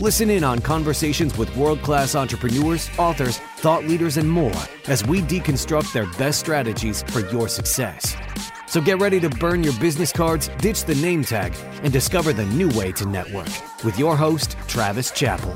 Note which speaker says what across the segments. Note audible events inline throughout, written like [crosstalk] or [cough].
Speaker 1: Listen in on conversations with world class entrepreneurs, authors, thought leaders, and more as we deconstruct their best strategies for your success. So get ready to burn your business cards, ditch the name tag, and discover the new way to network with your host, Travis Chappell.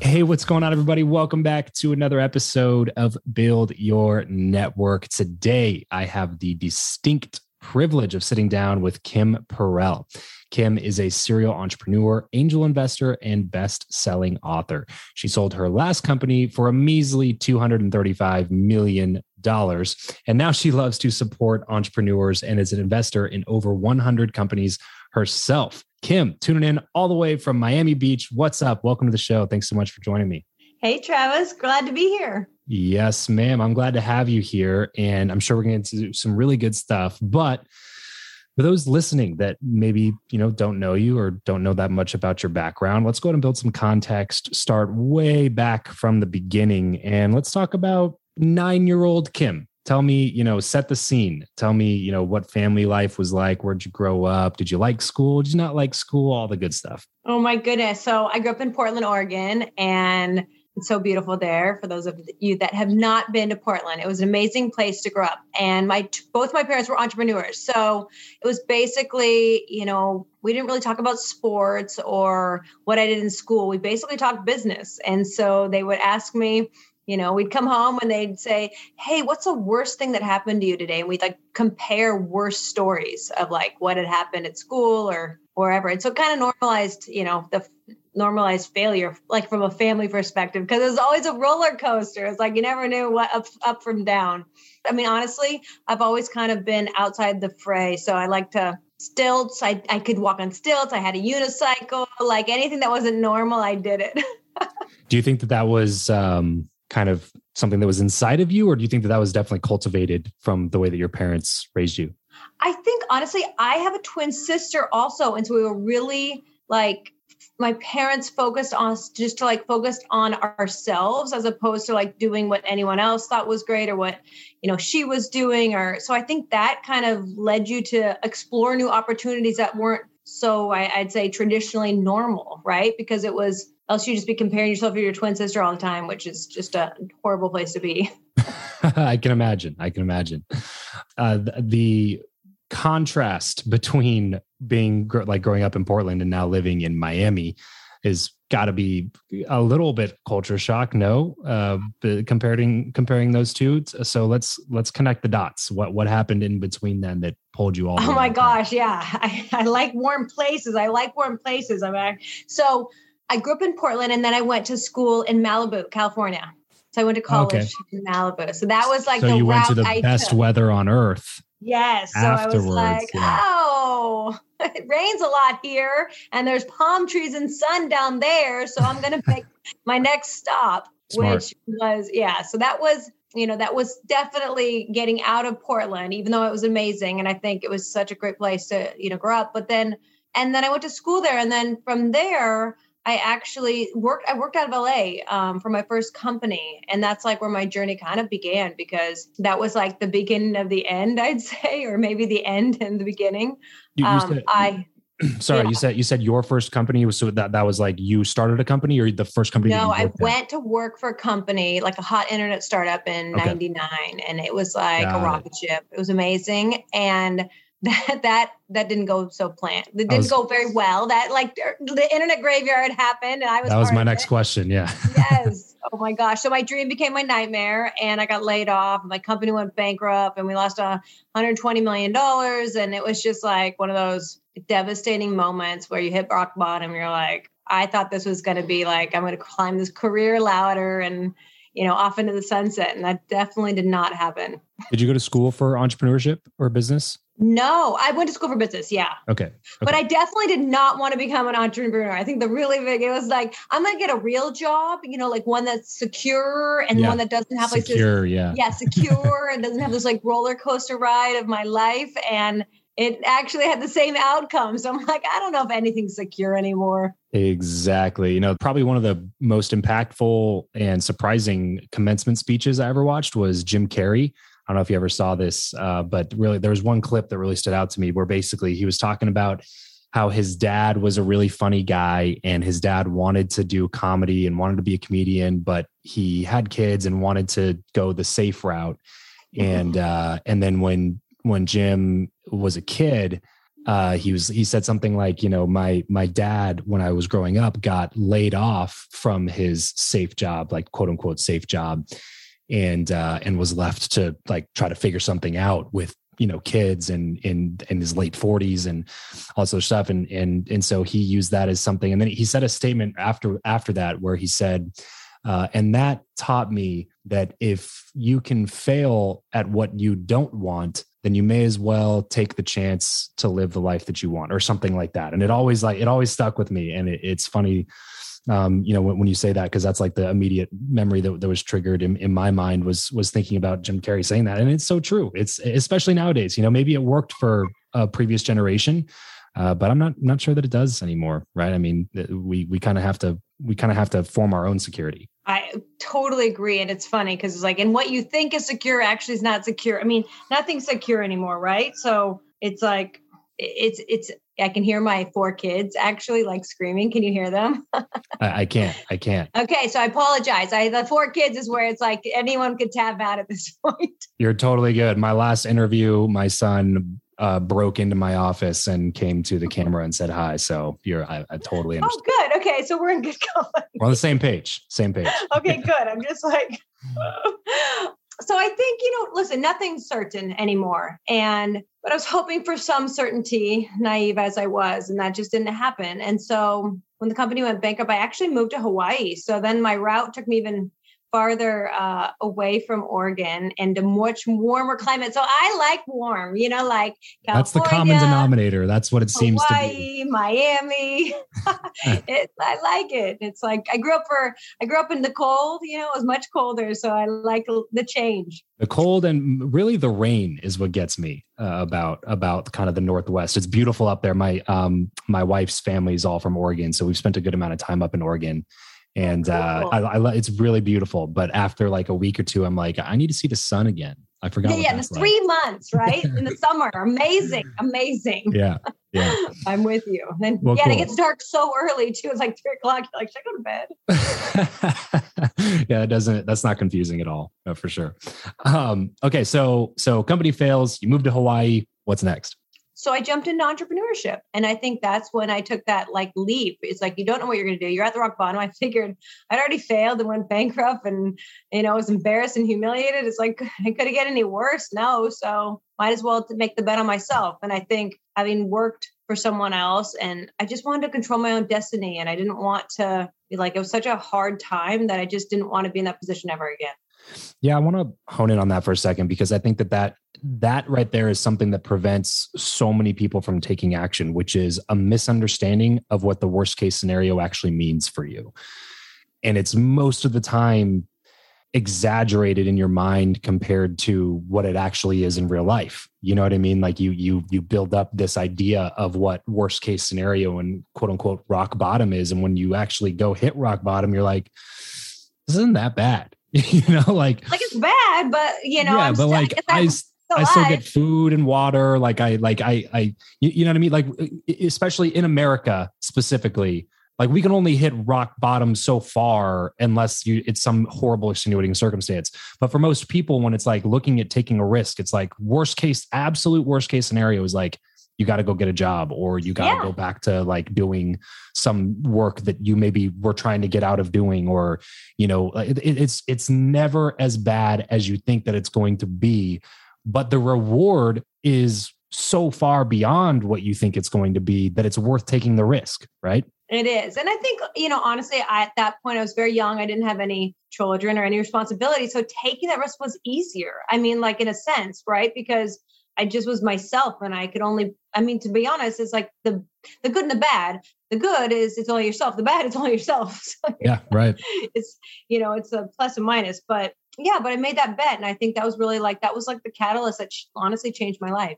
Speaker 2: Hey, what's going on, everybody? Welcome back to another episode of Build Your Network. Today, I have the distinct privilege of sitting down with Kim Perell. Kim is a serial entrepreneur, angel investor, and best selling author. She sold her last company for a measly $235 million. And now she loves to support entrepreneurs and is an investor in over 100 companies herself. Kim, tuning in all the way from Miami Beach. What's up? Welcome to the show. Thanks so much for joining me.
Speaker 3: Hey, Travis. Glad to be here.
Speaker 2: Yes, ma'am. I'm glad to have you here. And I'm sure we're going to do some really good stuff. But for those listening that maybe you know don't know you or don't know that much about your background let's go ahead and build some context start way back from the beginning and let's talk about nine year old kim tell me you know set the scene tell me you know what family life was like where'd you grow up did you like school did you not like school all the good stuff
Speaker 3: oh my goodness so i grew up in portland oregon and it's so beautiful there for those of you that have not been to Portland. It was an amazing place to grow up. And my both my parents were entrepreneurs. So it was basically, you know, we didn't really talk about sports or what I did in school. We basically talked business. And so they would ask me, you know, we'd come home and they'd say, Hey, what's the worst thing that happened to you today? And we'd like compare worst stories of like what had happened at school or wherever. And so it kind of normalized, you know, the normalized failure, like from a family perspective, because it was always a roller coaster. It's like you never knew what up, up from down. I mean, honestly, I've always kind of been outside the fray. So I like to stilts. I, I could walk on stilts. I had a unicycle, like anything that wasn't normal, I did it. [laughs]
Speaker 2: do you think that that was um, kind of something that was inside of you, or do you think that that was definitely cultivated from the way that your parents raised you?
Speaker 3: I think honestly, I have a twin sister also. And so we were really like my parents focused on just to like focused on ourselves as opposed to like doing what anyone else thought was great or what you know she was doing or so i think that kind of led you to explore new opportunities that weren't so I, i'd say traditionally normal right because it was else you just be comparing yourself to your twin sister all the time, which is just a horrible place to be. [laughs]
Speaker 2: I can imagine. I can imagine. Uh, the contrast between being like growing up in Portland and now living in Miami is got to be a little bit culture shock. No, uh, comparing comparing those two. So let's let's connect the dots. What what happened in between then that pulled you all?
Speaker 3: Oh my gosh, yeah. [laughs] I, I like warm places. I like warm places. I mean, so I grew up in Portland and then I went to school in Malibu, California. So I went to college okay. in Malibu. So that was like
Speaker 2: so
Speaker 3: the
Speaker 2: you went to the
Speaker 3: I
Speaker 2: best
Speaker 3: took.
Speaker 2: weather on earth.
Speaker 3: Yes. So I was like, yeah. oh, [laughs] it rains a lot here and there's palm trees and sun down there. So I'm going [laughs] to pick my next stop, Smart. which was, yeah. So that was, you know, that was definitely getting out of Portland, even though it was amazing. And I think it was such a great place to, you know, grow up. But then, and then I went to school there. And then from there, I actually worked. I worked out of LA um, for my first company, and that's like where my journey kind of began because that was like the beginning of the end, [laughs] I'd say, or maybe the end and the beginning. You, you um,
Speaker 2: said, I [clears throat] sorry, yeah. you said you said your first company was so that that was like you started a company or the first company.
Speaker 3: No, I went at? to work for a company like a hot internet startup in '99, okay. and it was like Got a rocket it. ship. It was amazing, and that that that didn't go so planned. It didn't was, go very well. That like the internet graveyard happened, and I was.
Speaker 2: That was my next it. question. Yeah.
Speaker 3: yes. [laughs] Oh my gosh. So my dream became my nightmare, and I got laid off. My company went bankrupt, and we lost a 120 million dollars. And it was just like one of those devastating moments where you hit rock bottom. You're like, I thought this was going to be like I'm going to climb this career ladder and you know off into the sunset, and that definitely did not happen.
Speaker 2: Did you go to school for entrepreneurship or business?
Speaker 3: No, I went to school for business. Yeah.
Speaker 2: Okay. okay.
Speaker 3: But I definitely did not want to become an entrepreneur. I think the really big, it was like, I'm going to get a real job, you know, like one that's secure and yeah. one that doesn't have like
Speaker 2: secure,
Speaker 3: this,
Speaker 2: yeah.
Speaker 3: Yeah, secure and doesn't have this like roller coaster ride of my life. And it actually had the same outcome. So I'm like, I don't know if anything's secure anymore.
Speaker 2: Exactly. You know, probably one of the most impactful and surprising commencement speeches I ever watched was Jim Carrey I don't know if you ever saw this, uh, but really, there was one clip that really stood out to me where basically he was talking about how his dad was a really funny guy and his dad wanted to do comedy and wanted to be a comedian, but he had kids and wanted to go the safe route. And uh, and then when when Jim was a kid, uh, he was he said something like, you know, my my dad when I was growing up got laid off from his safe job, like quote unquote safe job, and uh, and was left to like try to figure something out with you know kids and in in his late 40s and all this other stuff. And and and so he used that as something. And then he said a statement after after that where he said uh, and that taught me that if you can fail at what you don't want then you may as well take the chance to live the life that you want or something like that. And it always like it always stuck with me. And it, it's funny um, you know, when, when you say that, because that's like the immediate memory that, that was triggered in, in my mind was was thinking about Jim Carrey saying that, and it's so true. It's especially nowadays. You know, maybe it worked for a previous generation, uh, but I'm not not sure that it does anymore. Right? I mean, we we kind of have to we kind of have to form our own security.
Speaker 3: I totally agree, and it's funny because it's like, and what you think is secure actually is not secure. I mean, nothing's secure anymore, right? So it's like it's it's I can hear my four kids actually like screaming. Can you hear them? [laughs]
Speaker 2: I, I, can't. I can't.
Speaker 3: Okay, so I apologize. I the four kids is where it's like anyone could tap out at this [laughs] point.
Speaker 2: You're totally good. My last interview, my son uh, broke into my office and came to the camera and said hi. So you're, I, I totally oh, understand.
Speaker 3: Oh, good. Okay, so we're in good [laughs] company.
Speaker 2: We're on the same page. Same page.
Speaker 3: okay, good. I'm just like. So I think you know, listen, nothing's certain anymore, and but I was hoping for some certainty, naive as I was, and that just didn't happen. And so when the company went bankrupt, I actually moved to Hawaii. So then my route took me even farther uh, away from Oregon and a much warmer climate. So I like warm, you know, like
Speaker 2: California, That's the common denominator. That's what it seems
Speaker 3: Hawaii,
Speaker 2: to be.
Speaker 3: Miami. [laughs] it, I like it. It's like I grew up for I grew up in the cold, you know, it was much colder. So I like the change.
Speaker 2: The cold and really the rain is what gets me uh, about about kind of the Northwest. It's beautiful up there. My um my wife's family is all from Oregon, so we've spent a good amount of time up in Oregon and uh, I, I, it's really beautiful. But after like a week or two, I'm like, I need to see the sun again. I forgot.
Speaker 3: Yeah, yeah the three like. months, right? In the [laughs] summer. Amazing. Amazing.
Speaker 2: Yeah. Yeah. [laughs]
Speaker 3: I'm with you. And well, yeah, cool. it gets dark so early too. It's like three o'clock. You're like, should I
Speaker 2: go to bed? [laughs] yeah, it doesn't that's not confusing at all, for sure. Um, okay, so so company fails, you move to Hawaii. What's next?
Speaker 3: So I jumped into entrepreneurship. And I think that's when I took that like leap. It's like you don't know what you're gonna do. You're at the rock bottom. I [laughs] figured I'd already failed and went bankrupt and you know, I was embarrassed and humiliated. It's like [laughs] it could it get any worse? No. So might as well make the bet on myself. And I think having worked for someone else and I just wanted to control my own destiny. And I didn't want to be like it was such a hard time that I just didn't want to be in that position ever again.
Speaker 2: Yeah, I want to hone in on that for a second because I think that that that right there is something that prevents so many people from taking action, which is a misunderstanding of what the worst case scenario actually means for you. And it's most of the time exaggerated in your mind compared to what it actually is in real life. You know what I mean? Like you you you build up this idea of what worst case scenario and quote unquote rock bottom is and when you actually go hit rock bottom you're like this isn't that bad [laughs] you know, like
Speaker 3: like it's bad, but you know,
Speaker 2: yeah, I'm but like I, I still get food and water. Like I, like I, I, you know what I mean? Like especially in America specifically, like we can only hit rock bottom so far unless you it's some horrible extenuating circumstance. But for most people, when it's like looking at taking a risk, it's like worst case, absolute worst case scenario is like you got to go get a job or you got to yeah. go back to like doing some work that you maybe were trying to get out of doing or you know it, it's it's never as bad as you think that it's going to be but the reward is so far beyond what you think it's going to be that it's worth taking the risk right
Speaker 3: it is and i think you know honestly I, at that point i was very young i didn't have any children or any responsibility so taking that risk was easier i mean like in a sense right because I just was myself and I could only I mean to be honest it's like the the good and the bad. The good is it's only yourself. The bad is only yourself. [laughs]
Speaker 2: So, yeah right.
Speaker 3: it's you know it's a plus and minus but yeah but I made that bet and I think that was really like that was like the catalyst that honestly changed my life.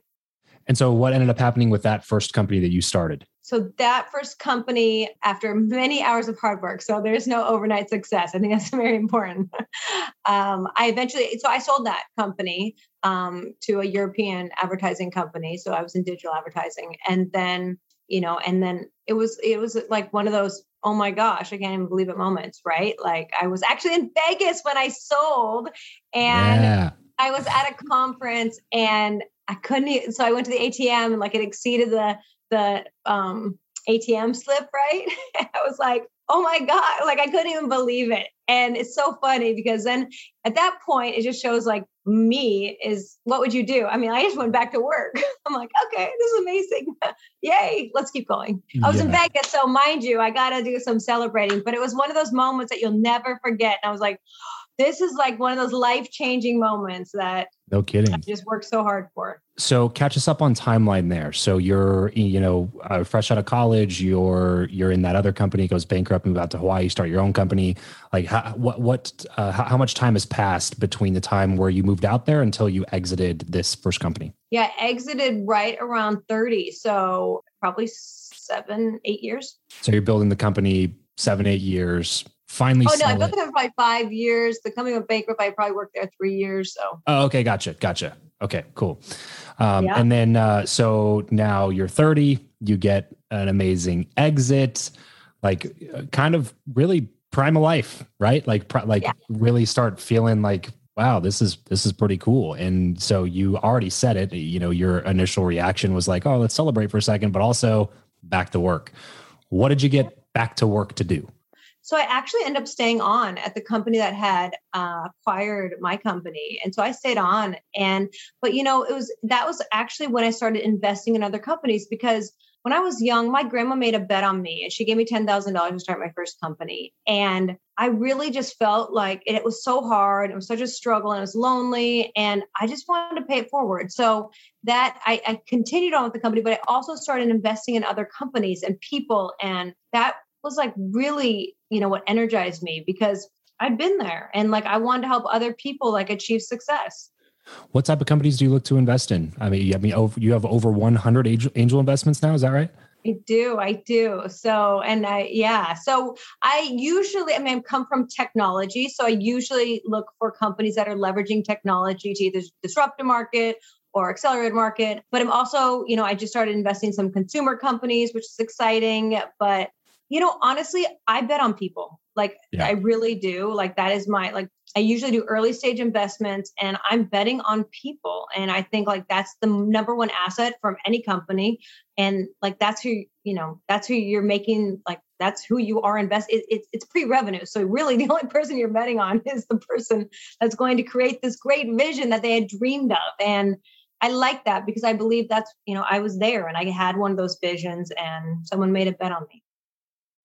Speaker 2: And so what ended up happening with that first company that you started
Speaker 3: so that first company, after many hours of hard work, so there's no overnight success. I think that's [laughs] very important. um, I eventually, so I sold that company um, to a European advertising company. So I was in digital advertising, and then you know, and then it was it was like one of those oh my gosh, I can't even believe it moments, right? Like I was actually in Vegas when I sold, and yeah. I was at a conference and I couldn't. So I went to the ATM and like it exceeded the the um, ATM slip, right? [laughs] I was like, oh my God, like I couldn't even believe it. And it's so funny because then at that point, it just shows like me is what would you do? I mean, I just went back to work. [laughs] I'm like, okay, this is amazing. [laughs] Yay, let's keep going. I was in Vegas. So, mind you, I got to do some celebrating, but it was one of those moments that you'll never forget. And I was like, this is like one of those life changing moments that
Speaker 2: no kidding. I
Speaker 3: just worked so hard for.
Speaker 2: So catch us up on timeline there. So you're, you know, uh, fresh out of college. You're you're in that other company, goes bankrupt, move out to Hawaii, you start your own company. Like, how, what what uh, how, how much time has passed between the time where you moved out there until you exited this first company?
Speaker 3: Yeah, exited right around thirty. So probably seven, eight years.
Speaker 2: So you're building the company seven, eight years finally
Speaker 3: oh no i've been there for probably five years. The company went bankrupt i probably worked there three years so.
Speaker 2: Oh okay gotcha gotcha. Okay cool. Um, yeah. and then uh, so now you're 30 you get an amazing exit like uh, kind of really prime of life right? Like pr- like yeah. really start feeling like wow this is this is pretty cool. And so you already said it you know your initial reaction was like oh let's celebrate for a second but also back to work. What did you get back to work to do
Speaker 3: so I actually ended up staying on at the company that had uh, acquired my company, and so I stayed on. And but you know, it was that was actually when I started investing in other companies because when I was young, my grandma made a bet on me, and she gave me ten thousand dollars to start my first company. And I really just felt like it, it was so hard. It was such a struggle, and it was lonely, and I just wanted to pay it forward. So that I, I continued on with the company, but I also started investing in other companies and people, and that was like really, you know, what energized me because I'd been there and like I wanted to help other people like achieve success.
Speaker 2: What type of companies do you look to invest in? I mean, I mean, you have over 100 angel, angel investments now. Is that right?
Speaker 3: I do, I do. So, and I, yeah. So I usually, I mean, I come from technology. So I usually look for companies that are leveraging technology to either disrupt the market or accelerate market. But I'm also, you know, I just started investing in some consumer companies, which is exciting. But, you know, honestly, I bet on people. Like yeah. I really do. Like that is my like I usually do early stage investments and I'm betting on people. And I think like that's the number one asset from any company. And like that's who, you know, that's who you're making, like that's who you are invest. It, it, it's pre-revenue. So really [laughs] the only person you're betting on is the person that's going to create this great vision that they had dreamed of. And I like that because I believe that's, you know, I was there and I had one of those visions and someone made a bet on me.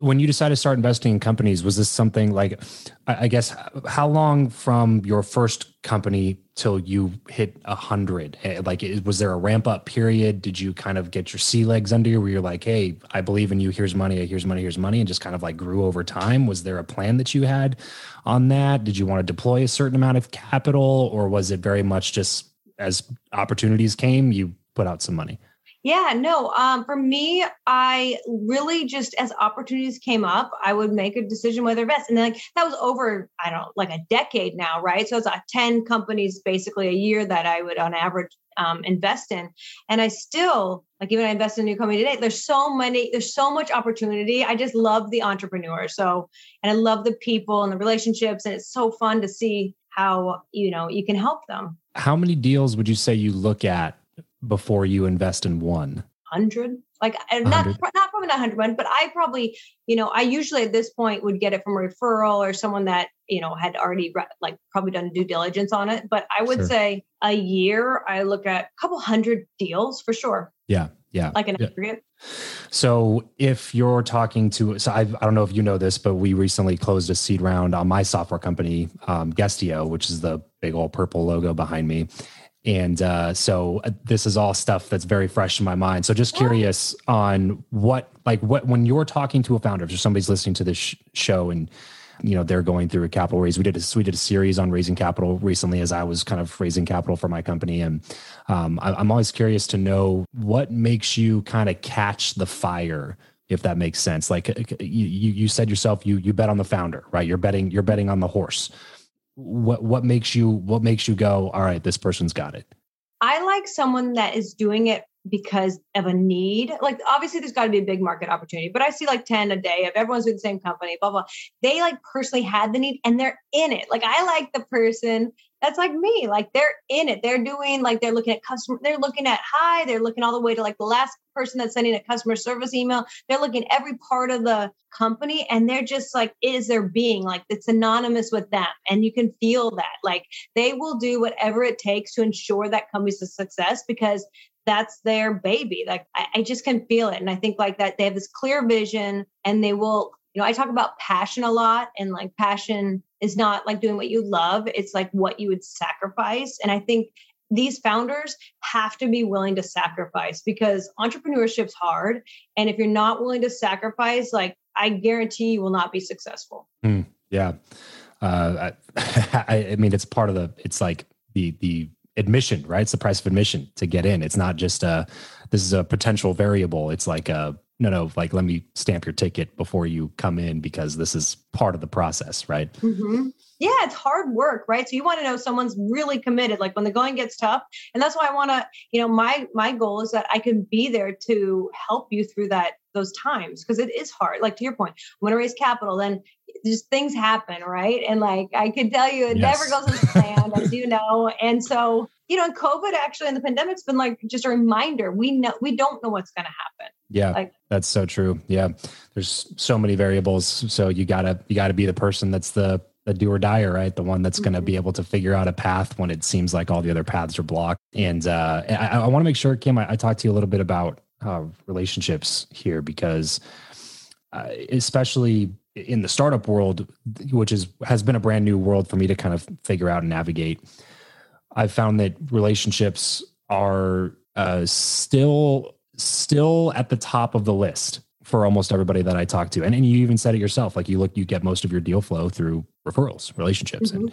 Speaker 2: When you decided to start investing in companies, was this something like, I guess, how long from your first company till you hit a hundred? Eh, like, was there a ramp up period? Did you kind of get your sea legs under you where you're like, hey, I believe in you. Here's money. Here's money. Here's money. And just kind of like grew over time? Was there a plan that you had on that? Did you want to deploy a certain amount of capital or was it very much just as opportunities came, you put out some money?
Speaker 3: Yeah, no. Um, for me, I really just as opportunities came up, I would make a decision whether invest. And then like that was over, I don't know, like a decade now, right? So it's like 10 companies basically a year that I would on average um, invest in. And I still like even I invest in a new company today, there's so many, there's so much opportunity. I just love the entrepreneur. So and I love the people and the relationships. And it's so fun to see how you know you can help them.
Speaker 2: How many deals would you say you look at before you invest in one?
Speaker 3: Hundred, like 100. not not probably not hundred one, but I probably you know I usually at this point would get it from a referral or someone that you know had already re- like probably done due diligence on it. But I would sure. say a year I look at a couple hundred deals for sure.
Speaker 2: Yeah, yeah,
Speaker 3: like an
Speaker 2: yeah.
Speaker 3: aggregate.
Speaker 2: So if you're talking to, so I've, I do not know if you know this, but we recently closed a seed round on my software company, um, Guestio, which is the big old purple logo behind me and uh, so uh, this is all stuff that's very fresh in my mind. So just curious on what like what when you're talking to a founder if somebody's listening to this sh- show and you know they're going through a capital raise we did a we did a series on raising capital recently as i was kind of raising capital for my company. And um, I, i'm always curious to know what makes you kind of catch the fire if that makes sense. Like uh, you you said yourself you you bet on the founder right? You're betting you're betting on the horse what what makes you what makes you go all right this person's got it.
Speaker 3: I like someone that is doing it because of a need. Like obviously there's got to be a big market opportunity but i see like 10 a day of everyone's with the same company blah blah. They like personally had the need and they're in it. Like i like the person that's like me. Like they're in it. They're doing like they're looking at customer. They're looking at high They're looking all the way to like the last person that's sending a customer service email. They're looking every part of the company, and they're just like is their being. Like it's synonymous with them, and you can feel that. Like they will do whatever it takes to ensure that company's a success because that's their baby. Like I, I just can feel it, and I think like that they have this clear vision, and they will you know, I talk about passion a lot and like passion is not like doing what you love, it's like what you would sacrifice. And I think these founders have to be willing to sacrifice because entrepreneurship's hard. And if you're not willing to sacrifice, like I guarantee you will not be successful.
Speaker 2: Mm, yeah. Uh, I, [laughs] I mean, it's part of the, it's like the, the, admission right it's the price of admission to get in it's not just a this is a potential variable it's like a no, no, like let me stamp your ticket before you come in because this is part of the process, right?
Speaker 3: Mm-hmm. Yeah, it's hard work, right? So you want to know someone's really committed, like when the going gets tough, and that's why I want to, you know, my my goal is that I can be there to help you through that those times because it is hard. Like to your point, I want to raise capital, then just things happen, right? And like I can tell you, it yes. never goes as planned, as you know, [laughs] and so you know, and COVID actually and the pandemic's been like just a reminder. We know we don't know what's going to happen.
Speaker 2: Yeah, like, that's so true. Yeah, there's so many variables. So you gotta you gotta be the person that's the the do or die, right? The one that's mm-hmm. going to be able to figure out a path when it seems like all the other paths are blocked. And uh, I, I want to make sure, Kim, I, I talked to you a little bit about uh, relationships here because, uh, especially in the startup world, which is has been a brand new world for me to kind of figure out and navigate. I've found that relationships are uh, still still at the top of the list for almost everybody that I talk to. And, and you even said it yourself, like you look, you get most of your deal flow through referrals, relationships. Mm-hmm.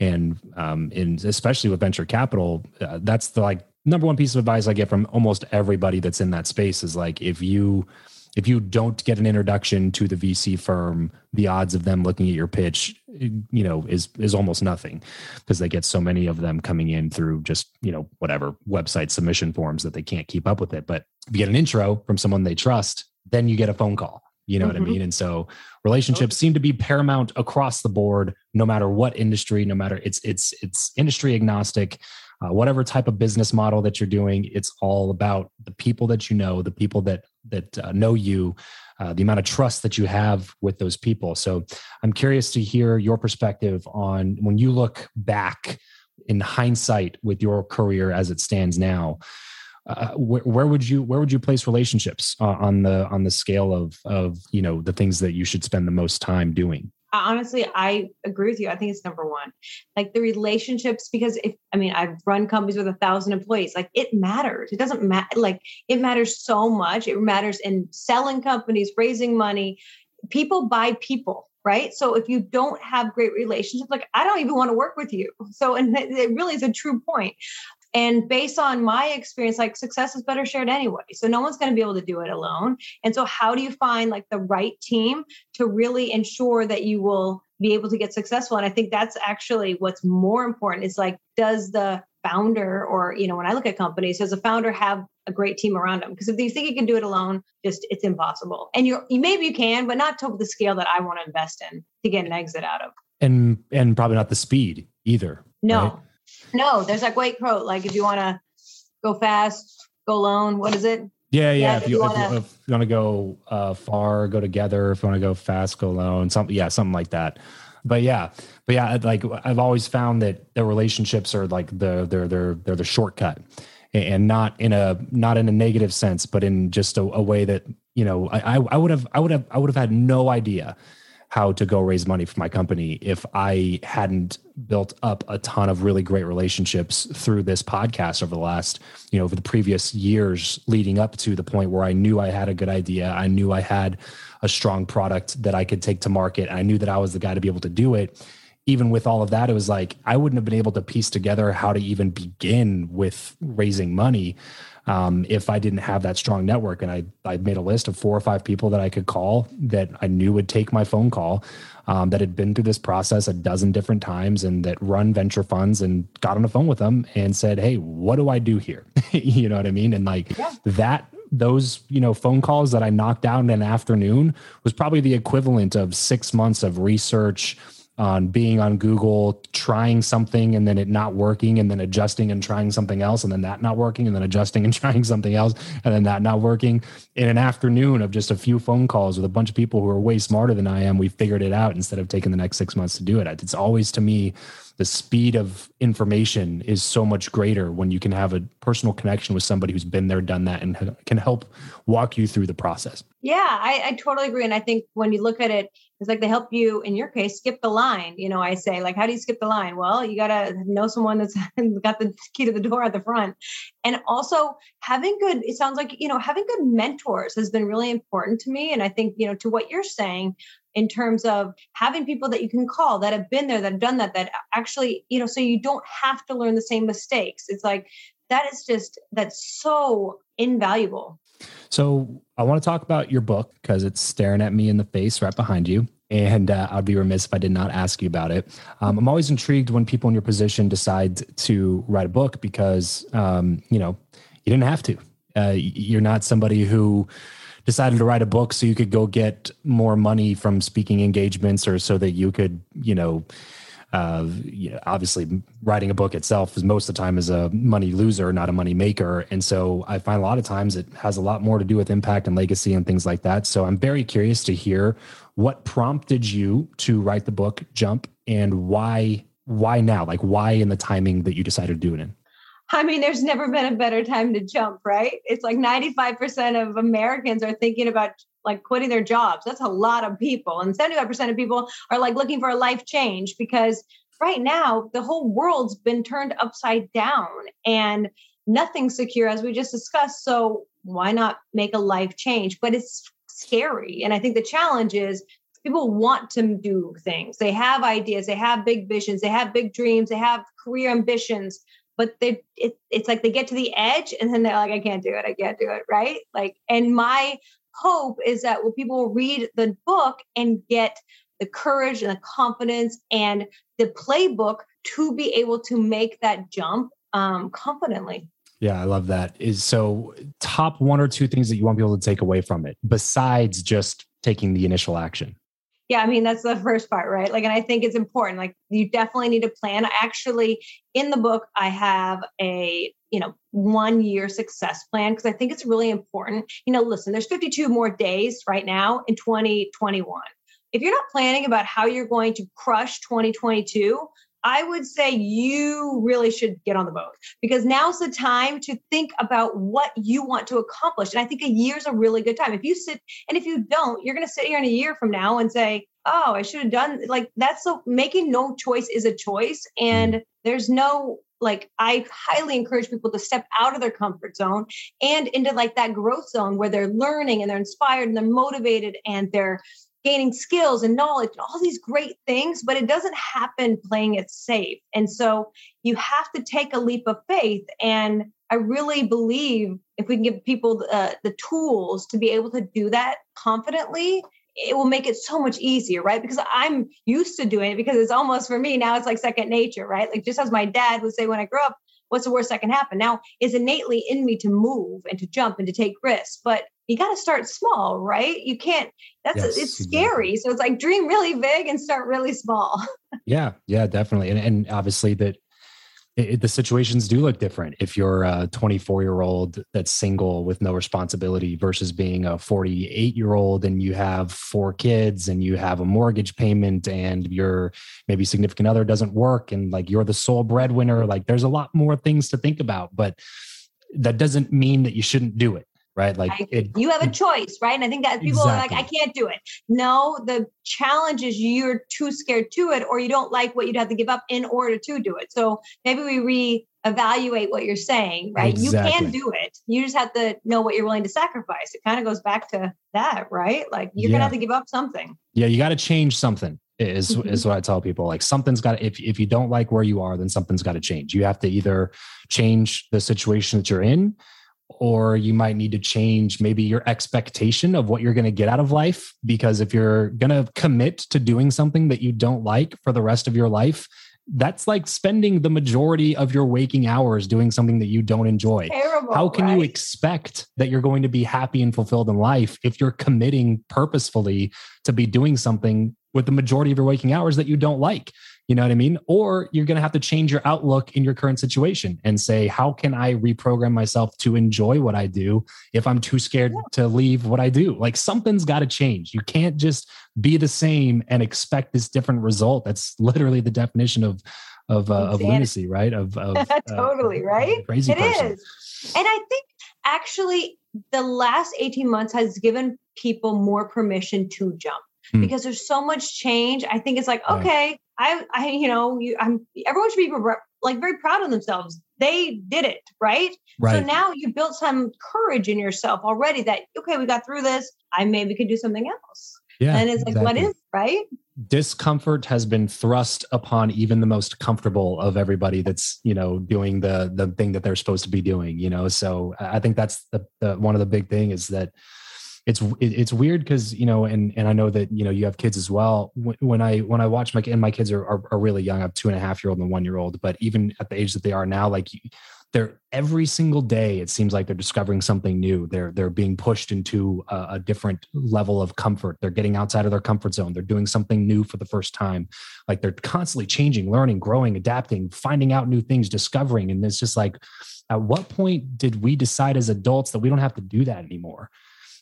Speaker 2: And, and, um, and especially with venture capital, uh, that's the like number one piece of advice I get from almost everybody that's in that space is like, if you, if you don't get an introduction to the VC firm, the odds of them looking at your pitch, you know, is is almost nothing because they get so many of them coming in through just you know whatever website submission forms that they can't keep up with it. But if you get an intro from someone they trust, then you get a phone call. You know mm-hmm. what I mm-hmm. mean? And so relationships seem to be paramount across the board, no matter what industry, no matter it's it's it's industry agnostic uh, whatever type of business model that you're doing it's all about the people that you know the people that that uh, know you uh, the amount of trust that you have with those people. So i'm curious to hear your perspective on when you look back in hindsight with your career as it stands now uh, where, would you where would you place relationships uh, on the on the scale of of you know the things that you should spend the most time doing
Speaker 3: honestly i agree with you i think it's number one. Like the relationships because if i mean i've run companies with a thousand employees like it matters it doesn't matter like it matters so much it matters in selling companies raising money. People buy people right? So if you don't have great relationships like i don't even want to work with you. So and it really is a true point and based on my experience, like success is better shared anyway. So no one's going to be able to do it alone. And so, how do you find like the right team to really ensure that you will be able to get successful? And I think that's actually what's more important is like, does the founder or you know when i look at companies does a founder have a great team around them because if you think you can do it alone just it's impossible and you you maybe you can but not to the scale that i want to invest in to get an exit out of
Speaker 2: and and probably not the speed either
Speaker 3: no right? No, there's that great quote. Like if you want to go fast, go alone. What is it?
Speaker 2: Yeah, yeah. yeah if, if, you, wanna, if, you want to go uh, far, go together. If you want to go fast, go alone. Something, yeah, something like that. But yeah, but yeah, like I've always found that the relationships are like the they're they're they're the shortcut, and not in a not in a negative sense, but in just a, a way that you know I I would have I would have I would have had no idea how to go raise money for my company if I hadn't built up a ton of really great relationships through this podcast over the last, you know, over the previous years leading up to the point where I knew I had a good idea. I knew I had a strong product that I could take to market. I knew that I was the guy to be able to do it. Even with all of that, it was like I wouldn't have been able to piece together how to even begin with raising money um, if I didn't have that strong network. And I, I made a list of four or five people that I could call that I knew would take my phone call, um, that had been through this process a dozen different times and that run venture funds and got on the phone with them and said, Hey, what do I do here? [laughs] you know what I mean? And like yeah. that those you know phone calls that I knocked out in an afternoon was probably the equivalent of six months of research, on being on Google, trying something and then it not working, and then adjusting and trying something else, and then that not working, and then adjusting and [laughs] trying something else, and then that not working. In an afternoon of just a few phone calls with a bunch of people who are way smarter than I am, we figured it out instead of taking the next six months to do it. It's always to me the speed of information is so much greater when you can have a personal connection with somebody who's been there, done that, and can help walk you through the process.
Speaker 3: Yeah, I, I totally agree. And I think when you look at it, it's like they help you, in your case, skip the line. You know, I say, like, how do you skip the line? Well, you got to know someone that's [laughs] got the key to the door at the front. And also having good, it sounds like, you know, having good mentors has been really important to me. And I think, you know, to what you're saying, in terms of having people that you can call that have been there, that have done that, that actually, you know, so you don't have to learn the same mistakes. It's like that is just that's so invaluable.
Speaker 2: So I want to talk about your book because it's staring at me in the face right behind you. And uh, I'd be remiss if I did not ask you about it. Um, I'm always intrigued when people in your position decide to write a book because, um, you know, you didn't have to. Uh, you're not somebody who decided to write a book so you could go get more money from speaking engagements or so that you could, you know, uh, you know, obviously writing a book itself is most of the time is a money loser, not a money maker. And so I find a lot of times it has a lot more to do with impact and legacy and things like that. So I'm very curious to hear what prompted you to write the book Jump and why why now? Like why in the timing that you decided to do it in? [laughs]
Speaker 3: I mean, there's never been a better time to jump, right? It's like 95% of Americans are thinking about like quitting their jobs. That's a lot of people. And 75% of people are like looking for a life change because right now the whole world's been turned upside down and nothing's secure, as we just discussed. So why not make a life change? But it's scary. And I think the challenge is people want to do things. They have ideas, they have big visions, they have big dreams, they have career ambitions but they it, it's like they get to the edge and then they're like i can't do it i can't do it right? Like and my hope is that when people read the book and get the courage and the confidence and the playbook to be able to make that jump um, confidently.
Speaker 2: Yeah, I love that. Is so top one or two things that you want people to take away from it besides just taking the initial action
Speaker 3: yeah, I mean, that's the first part, right? Like, and I think it's important. Like, you definitely need to plan. Actually, in the book, I have a, you know, one year success plan because I think it's really important. You know, listen, there's 52 more days right now in 2021. If you're not planning about how you're going to crush 2022, I would say you really should get on the boat because now's the time to think about what you want to accomplish. And I think a year's a really good time. If you sit and if you don't, you're going to sit here in a year from now and say, oh, I should have done like that's so making no choice is a choice. And mm. there's no like I highly encourage people to step out of their comfort zone and into like that growth zone where they're learning and they're inspired and they're motivated and they're gaining skills and knowledge and all these great things, but it doesn't happen playing it safe. And so you have to take a leap of faith. And I really believe if we can give people uh, the tools to be able to do that confidently, it will make it so much easier, right? Because I'm used to doing it because it's almost for me now, it's like second nature, right? Like just as my dad would say when I grew up, what's the worst that can happen? Now it's innately in me to move and to jump and to take risks, but you got to start small, right? You can't, that's, yes, it's scary. Exactly. So it's like dream really big and start really small. [laughs]
Speaker 2: yeah. Yeah, definitely. And, and obviously that it, the situations do look different if you're a 24 year old that's single with no responsibility versus being a 48 year old and you have four kids and you have a mortgage payment and your maybe significant other doesn't work and like you're the sole breadwinner like there's a lot more things to think about but that doesn't mean that you shouldn't do it right? Like I,
Speaker 3: it, you have a choice, right? And I think that people exactly. are like, I can't do it. No, the challenge is you're too scared to it, or you don't like what you'd have to give up in order to do it. So maybe we re-evaluate what you're saying, right? Exactly. You can do it. You just have to know what you're willing to sacrifice. It kind of goes back to that, right? Like you're yeah. gonna have to give up something.
Speaker 2: Yeah, you got to change something is mm-hmm. is what I tell people. Like something's got if if you don't like where you are, then something's got to change. You have to either change the situation that you're in or you might need to change maybe your expectation of what you're going to get out of life. Because if you're going to commit to doing something that you don't like for the rest of your life, that's like spending the majority of your waking hours doing something that you don't enjoy.
Speaker 3: Terrible,
Speaker 2: How can
Speaker 3: right?
Speaker 2: you expect that you're going to be happy and fulfilled in life if you're committing purposefully to be doing something with the majority of your waking hours that you don't like. You know what I mean? Or you're going to have to change your outlook in your current situation and say, how can I reprogram myself to enjoy what I do if I'm too scared yeah. to leave what I do? Like something's got to change. You can't just be the same and expect this different result. That's literally the definition of of, uh, of lunacy, right? Of, of [laughs]
Speaker 3: uh, totally uh, right.
Speaker 2: Crazy
Speaker 3: it
Speaker 2: person.
Speaker 3: is. And I think actually the last 18 months has given people more permission to jump hmm. because there's so much change. I think it's like, okay, I, I, you know, you, I'm, everyone should be like very proud of themselves. They did it, right?
Speaker 2: right?
Speaker 3: So now you've built some courage in yourself already that, okay, we got through this. I maybe could do something else.
Speaker 2: Yeah.
Speaker 3: And it's exactly. like, what is, right?
Speaker 2: discomfort has been thrust upon even the most comfortable of everybody that's you know doing the the thing that they're supposed to be doing you know so i think that's the, the one of the big thing is that it's it's weird because you know and and i know that you know you have kids as well. When i when i watch my and my kids are, are, are really young i have two and a half year old and one year old but even at the age that they are now like they're every single day it seems like they're discovering something new. They're they're being pushed into a, a, different level of comfort. They're getting outside of their comfort zone. They're doing something new for the first time. Like they're constantly changing learning growing adapting finding out new things discovering and it's just like at what point did we decide as adults that we don't have to do that anymore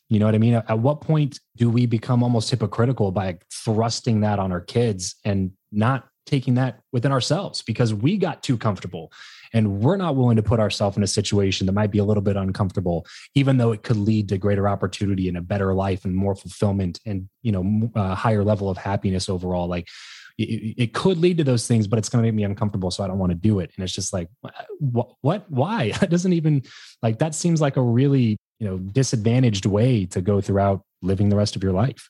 Speaker 2: you know what i mean? At what point do we become almost hypocritical by thrusting that on our kids and not taking that within ourselves? Because we got too comfortable and we're not willing to put ourselves in a situation that might be a little bit uncomfortable even though it could lead to greater opportunity and a better life and more fulfillment and you know a uh, higher level of happiness overall. Like it, it could lead to those things but it's going to make me uncomfortable so i don't want to do it. And it's just like what, what? Why? [laughs] That doesn't even like that seems like a really you know disadvantaged way to go throughout living the rest of your life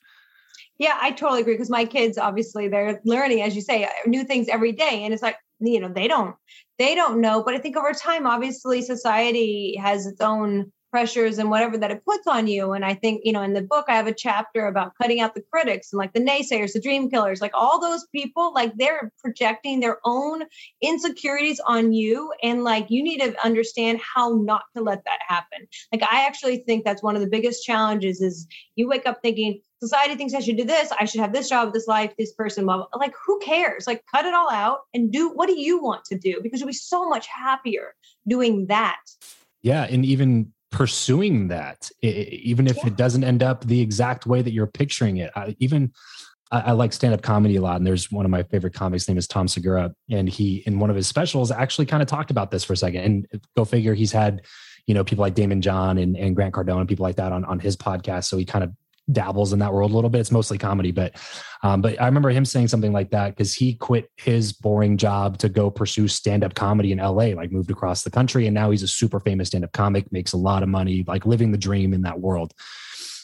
Speaker 3: yeah, I totally agree because my kids obviously they're learning, as you say, uh, new things every day, and it's like you know they don't they don't know. But I think over time, obviously, society has its own pressures and whatever that it puts on you. And I think, you know, in the book, I have a chapter about cutting out the critics and like the naysayers, the dream killers, like all those people, like they're projecting their own insecurities on you. And like you need to understand how not to let that happen. Like I actually think that's one of the biggest challenges is you wake up thinking, society thinks I should do this. I should have this job, this life, this person. Blah, blah. Like, who cares? Like, cut it all out and do what do you want to do? Because you'll be so much happier doing that.
Speaker 2: Yeah. And even pursuing that, even if yeah. it doesn't end up the exact way that you're picturing it. I, even I, I like stand up comedy a lot. And there's one of my favorite comics, name is Tom Segura. And he, in one of his specials, actually kind of talked about this for a second. And uh, go figure, he's had, you know, people like Daymond John and, and Grant Cardone and people like that on, on his podcast. So he kind of dabbles in that world a little bit. It's mostly comedy, but um, but I remember him saying something like that because he quit his boring job to go pursue stand up comedy in LA, like moved across the country, and now he's a super famous stand up comic, makes a lot of money, like living the dream in that world.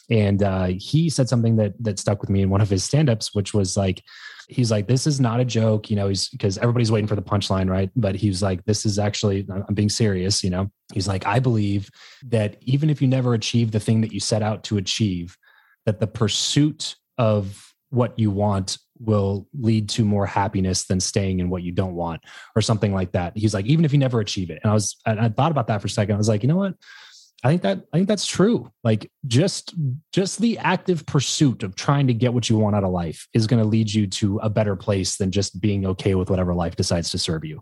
Speaker 2: And uh, he said something that that stuck with me in one of his stand ups, which was like. He's like, this is not a joke, you know. He's because everybody's waiting for the punchline, right? But he's like, this is actually, I'm being serious, you know. He's like, I believe that even if you never achieve the thing that you set out to achieve, that the pursuit of what you want will lead to more happiness than staying in what you don't want or something like that. He's like even if you never achieve it. And i was and i thought about that for a second. I was like you know what? I think that i think that's true. Like just just the active pursuit of trying to get what you want out of life is going to lead you to a better place than just being okay with whatever life decides to serve you.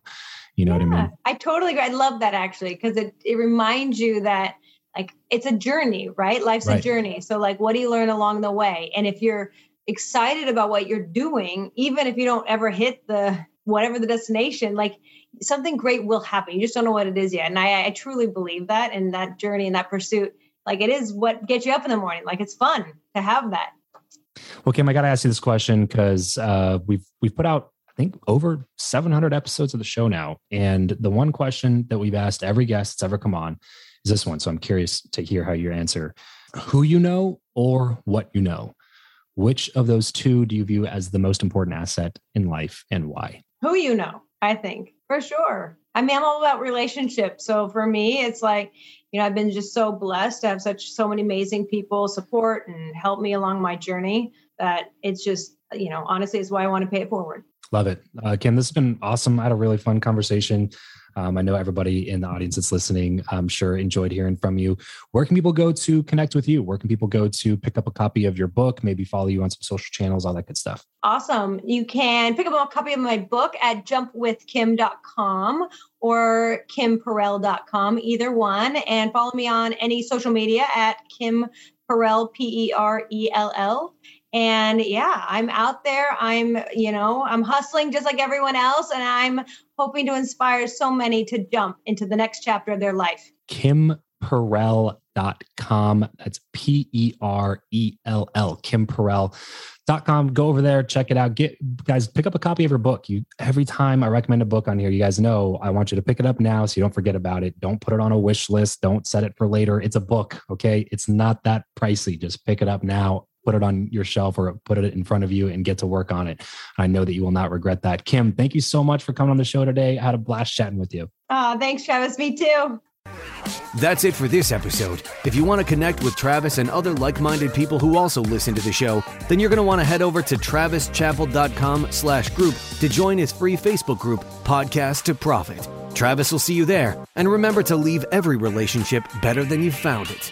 Speaker 2: You know yeah, what i mean?
Speaker 3: I totally agree. I love that actually because it, it reminds you that like it's a journey, right? Life's right. a journey. So like what do you learn along the way? And if you're excited about what you're doing, even if you don't ever hit the whatever the destination, like something great will happen. You just don't know what it is yet. And I, I truly believe that and that journey and that pursuit, like it is what gets you up in the morning. Like it's fun to have that.
Speaker 2: Well, Kim, I got to ask you this question because uh, we've we've put out I think over 700 episodes of the show now, and the one question that we've asked every guest that's ever come on is this one. So I'm curious to hear how you answer who you know or what you know. Which of those two do you view as the most important asset in life and why?
Speaker 3: Who you know, I think for sure. I mean, I'm all about relationships. So for me, it's like, you know, I've been just so blessed to have such so many amazing people support and help me along my journey that it's just, you know, honestly, is why I want to pay it forward.
Speaker 2: Love it. Uh, Kim, this has been awesome. I had a really fun conversation. Um, I know everybody in the audience that's listening, I'm sure enjoyed hearing from you. Where can people go to connect with you? Where can people go to pick up a copy of your book, maybe follow you on some social channels, all that good stuff?
Speaker 3: Awesome. You can pick up a copy of my book at jumpwithkim.com or kimperell.com, either one, and follow me on any social media at Kim Perell, P E R E L L. And yeah, I'm out there. I'm, you know, I'm hustling just like everyone else. And I'm hoping to inspire so many to jump into the next chapter of their life.
Speaker 2: Kim Perell.com. That's P E R E L L. Kim Perell.com. Go over there, check it out. Get guys, pick up a copy of her book. You every time I recommend a book on here, you guys know I want you to pick it up now so you don't forget about it. Don't put it on a wish list. Don't set it for later. It's a book. Okay. It's not that pricey. Just pick it up now put it on your shelf or put it in front of you and get to work on it. I know that you will not regret that. Kim, thank you so much for coming on the show today. I had a blast chatting with you.
Speaker 3: Oh, thanks, Travis. Me too.
Speaker 1: That's it for this episode. If you want to connect with Travis and other like-minded people who also listen to the show, then you're going to want to head over to travischappell.com slash group to join his free Facebook group, Podcast to Profit. Travis will see you there. And remember to leave every relationship better than you found it.